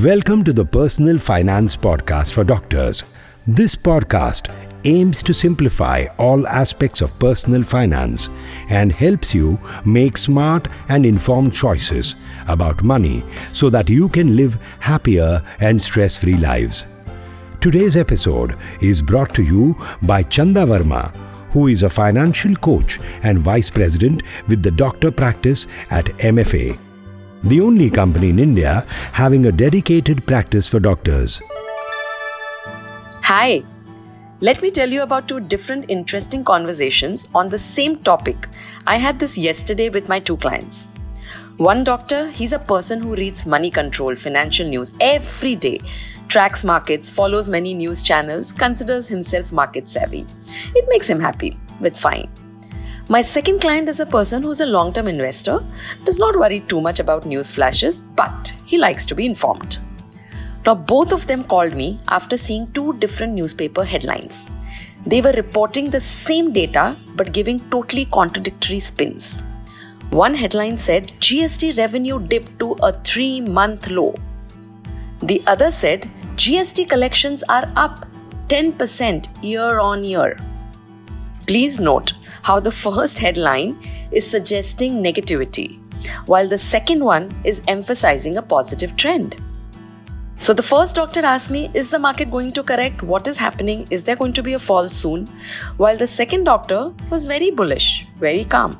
Welcome to the Personal Finance Podcast for Doctors. This podcast aims to simplify all aspects of personal finance and helps you make smart and informed choices about money so that you can live happier and stress free lives. Today's episode is brought to you by Chanda Varma, who is a financial coach and vice president with the doctor practice at MFA the only company in India having a dedicated practice for doctors. Hi, let me tell you about two different interesting conversations on the same topic. I had this yesterday with my two clients. One doctor, he's a person who reads Moneycontrol, financial news every day, tracks markets, follows many news channels, considers himself market savvy. It makes him happy. It's fine. My second client is a person who's a long term investor, does not worry too much about news flashes, but he likes to be informed. Now, both of them called me after seeing two different newspaper headlines. They were reporting the same data but giving totally contradictory spins. One headline said GST revenue dipped to a three month low. The other said GST collections are up 10% year on year. Please note, how the first headline is suggesting negativity, while the second one is emphasizing a positive trend. So the first doctor asked me, Is the market going to correct? What is happening? Is there going to be a fall soon? While the second doctor was very bullish, very calm.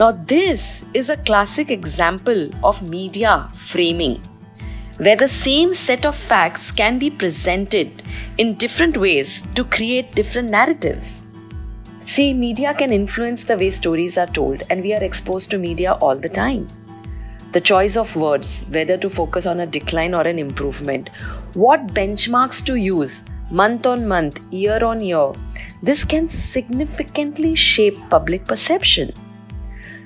Now, this is a classic example of media framing, where the same set of facts can be presented in different ways to create different narratives. See, media can influence the way stories are told, and we are exposed to media all the time. The choice of words, whether to focus on a decline or an improvement, what benchmarks to use month on month, year on year, this can significantly shape public perception.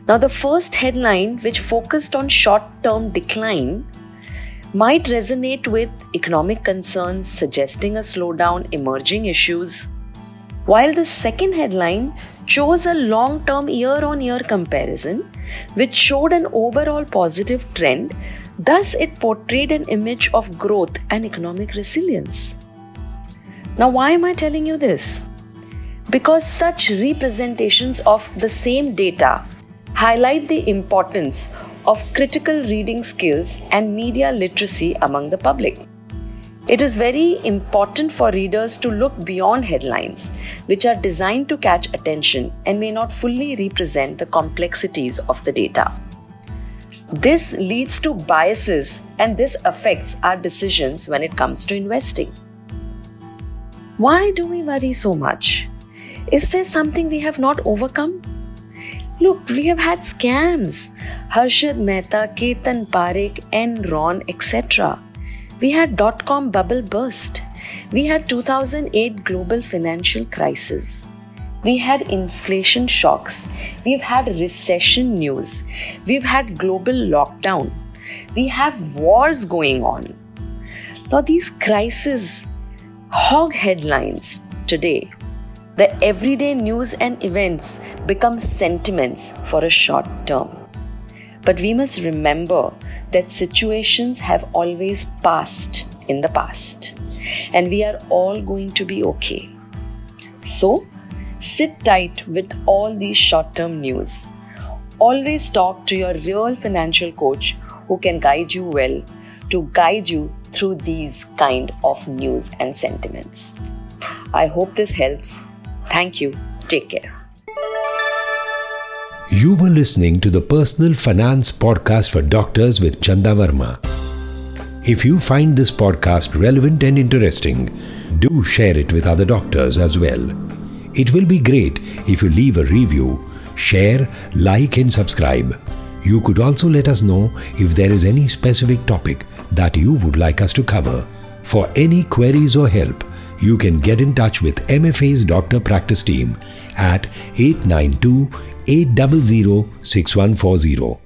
Now, the first headline, which focused on short term decline, might resonate with economic concerns suggesting a slowdown, emerging issues, while the second headline chose a long term year on year comparison, which showed an overall positive trend, thus, it portrayed an image of growth and economic resilience. Now, why am I telling you this? Because such representations of the same data highlight the importance of critical reading skills and media literacy among the public. It is very important for readers to look beyond headlines, which are designed to catch attention and may not fully represent the complexities of the data. This leads to biases, and this affects our decisions when it comes to investing. Why do we worry so much? Is there something we have not overcome? Look, we have had scams. Harshad Mehta, Ketan Parekh, Enron, etc. We had dot com bubble burst. We had 2008 global financial crisis. We had inflation shocks. We've had recession news. We've had global lockdown. We have wars going on. Now, these crises hog headlines today. The everyday news and events become sentiments for a short term. But we must remember that situations have always passed in the past, and we are all going to be okay. So, sit tight with all these short term news. Always talk to your real financial coach who can guide you well to guide you through these kind of news and sentiments. I hope this helps. Thank you. Take care. You were listening to the Personal Finance Podcast for Doctors with Chanda Varma. If you find this podcast relevant and interesting, do share it with other doctors as well. It will be great if you leave a review, share, like, and subscribe. You could also let us know if there is any specific topic that you would like us to cover. For any queries or help, you can get in touch with MFA's doctor practice team at 892 800 6140.